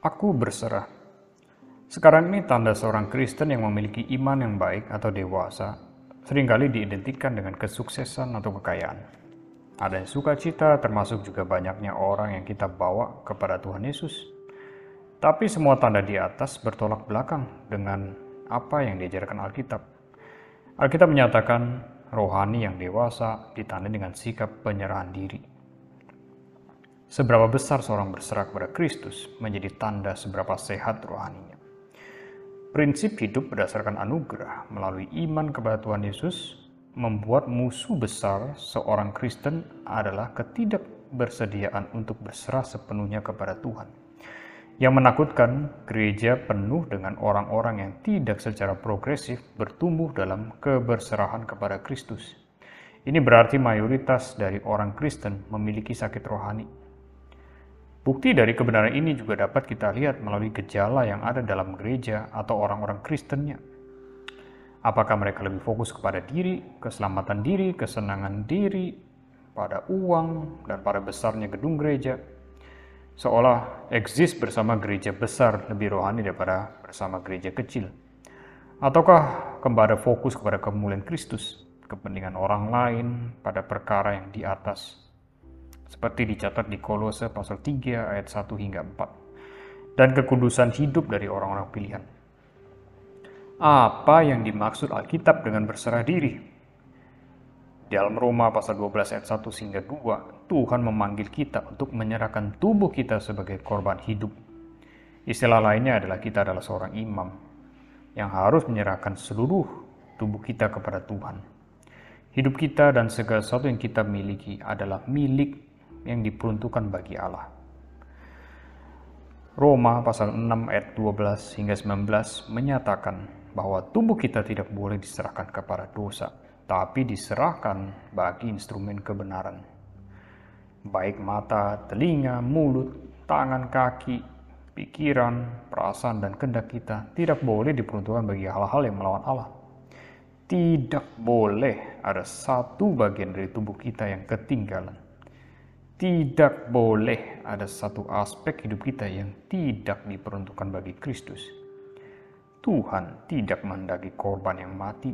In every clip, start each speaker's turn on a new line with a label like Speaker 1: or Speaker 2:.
Speaker 1: Aku berserah. Sekarang ini tanda seorang Kristen yang memiliki iman yang baik atau dewasa sering kali diidentikan dengan kesuksesan atau kekayaan. Ada yang sukacita termasuk juga banyaknya orang yang kita bawa kepada Tuhan Yesus. Tapi semua tanda di atas bertolak belakang dengan apa yang diajarkan Alkitab. Alkitab menyatakan rohani yang dewasa ditandai dengan sikap penyerahan diri. Seberapa besar seorang berserah kepada Kristus menjadi tanda seberapa sehat rohaninya. Prinsip hidup berdasarkan anugerah melalui iman kepada Tuhan Yesus membuat musuh besar seorang Kristen adalah ketidakbersediaan untuk berserah sepenuhnya kepada Tuhan. Yang menakutkan, gereja penuh dengan orang-orang yang tidak secara progresif bertumbuh dalam keberserahan kepada Kristus. Ini berarti mayoritas dari orang Kristen memiliki sakit rohani Bukti dari kebenaran ini juga dapat kita lihat melalui gejala yang ada dalam gereja atau orang-orang Kristennya. Apakah mereka lebih fokus kepada diri, keselamatan diri, kesenangan diri, pada uang, dan pada besarnya gedung gereja, seolah eksis bersama gereja besar lebih rohani daripada bersama gereja kecil. Ataukah kembali fokus kepada kemuliaan Kristus, kepentingan orang lain pada perkara yang di atas, seperti dicatat di Kolose pasal 3 ayat 1 hingga 4 dan kekudusan hidup dari orang-orang pilihan. Apa yang dimaksud Alkitab dengan berserah diri? Di dalam Roma pasal 12 ayat 1 hingga 2, Tuhan memanggil kita untuk menyerahkan tubuh kita sebagai korban hidup. Istilah lainnya adalah kita adalah seorang imam yang harus menyerahkan seluruh tubuh kita kepada Tuhan. Hidup kita dan segala sesuatu yang kita miliki adalah milik yang diperuntukkan bagi Allah. Roma pasal 6 ayat 12 hingga 19 menyatakan bahwa tubuh kita tidak boleh diserahkan kepada dosa, tapi diserahkan bagi instrumen kebenaran. Baik mata, telinga, mulut, tangan, kaki, pikiran, perasaan, dan kehendak kita tidak boleh diperuntukkan bagi hal-hal yang melawan Allah. Tidak boleh ada satu bagian dari tubuh kita yang ketinggalan tidak boleh ada satu aspek hidup kita yang tidak diperuntukkan bagi Kristus. Tuhan tidak menghendaki korban yang mati.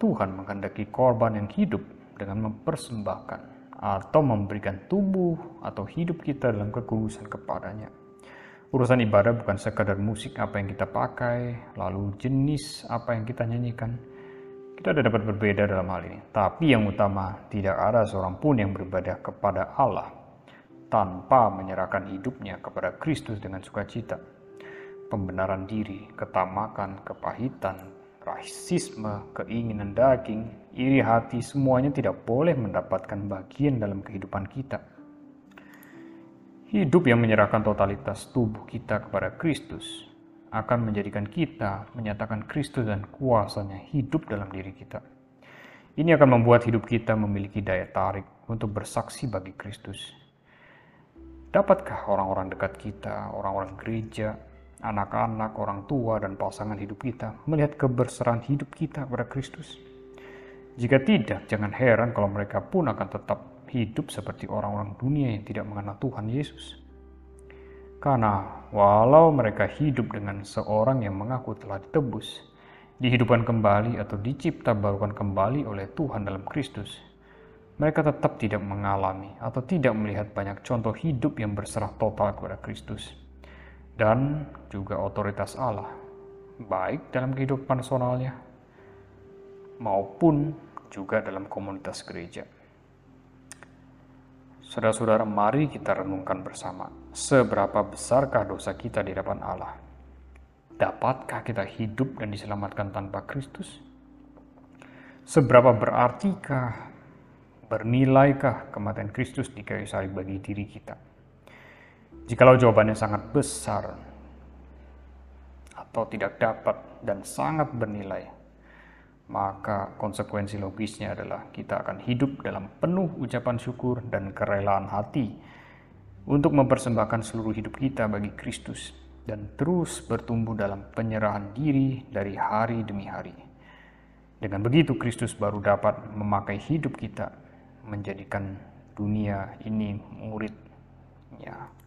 Speaker 1: Tuhan menghendaki korban yang hidup dengan mempersembahkan atau memberikan tubuh atau hidup kita dalam kekudusan kepadanya. Urusan ibadah bukan sekadar musik apa yang kita pakai, lalu jenis apa yang kita nyanyikan, kita dapat berbeda dalam hal ini. Tapi yang utama, tidak ada seorang pun yang beribadah kepada Allah tanpa menyerahkan hidupnya kepada Kristus dengan sukacita. Pembenaran diri, ketamakan, kepahitan, rasisme, keinginan daging, iri hati, semuanya tidak boleh mendapatkan bagian dalam kehidupan kita. Hidup yang menyerahkan totalitas tubuh kita kepada Kristus akan menjadikan kita menyatakan Kristus dan kuasanya hidup dalam diri kita. Ini akan membuat hidup kita memiliki daya tarik untuk bersaksi bagi Kristus. Dapatkah orang-orang dekat kita, orang-orang gereja, anak-anak, orang tua, dan pasangan hidup kita melihat keberserahan hidup kita kepada Kristus? Jika tidak, jangan heran kalau mereka pun akan tetap hidup seperti orang-orang dunia yang tidak mengenal Tuhan Yesus. Karena walau mereka hidup dengan seorang yang mengaku telah ditebus, dihidupkan kembali atau dicipta barukan kembali oleh Tuhan dalam Kristus, mereka tetap tidak mengalami atau tidak melihat banyak contoh hidup yang berserah total kepada Kristus dan juga otoritas Allah, baik dalam kehidupan personalnya maupun juga dalam komunitas gereja. Saudara-saudara, mari kita renungkan bersama, seberapa besarkah dosa kita di hadapan Allah? Dapatkah kita hidup dan diselamatkan tanpa Kristus? Seberapa berartikah, bernilaikah kematian Kristus di kayu salib bagi diri kita? Jikalau jawabannya sangat besar atau tidak dapat dan sangat bernilai, maka konsekuensi logisnya adalah kita akan hidup dalam penuh ucapan syukur dan kerelaan hati untuk mempersembahkan seluruh hidup kita bagi Kristus dan terus bertumbuh dalam penyerahan diri dari hari demi hari. Dengan begitu Kristus baru dapat memakai hidup kita menjadikan dunia ini muridnya.